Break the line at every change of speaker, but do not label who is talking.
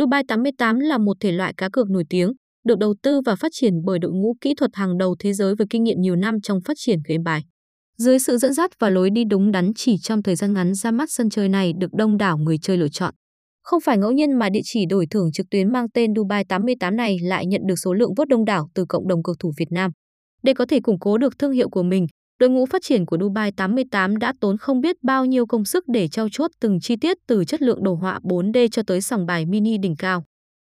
Dubai 88 là một thể loại cá cược nổi tiếng, được đầu tư và phát triển bởi đội ngũ kỹ thuật hàng đầu thế giới với kinh nghiệm nhiều năm trong phát triển game bài. Dưới sự dẫn dắt và lối đi đúng đắn chỉ trong thời gian ngắn ra mắt sân chơi này được đông đảo người chơi lựa chọn. Không phải ngẫu nhiên mà địa chỉ đổi thưởng trực tuyến mang tên Dubai 88 này lại nhận được số lượng vote đông đảo từ cộng đồng cược thủ Việt Nam. Để có thể củng cố được thương hiệu của mình, đội ngũ phát triển của Dubai 88 đã tốn không biết bao nhiêu công sức để trao chuốt từng chi tiết từ chất lượng đồ họa 4D cho tới sòng bài mini đỉnh cao.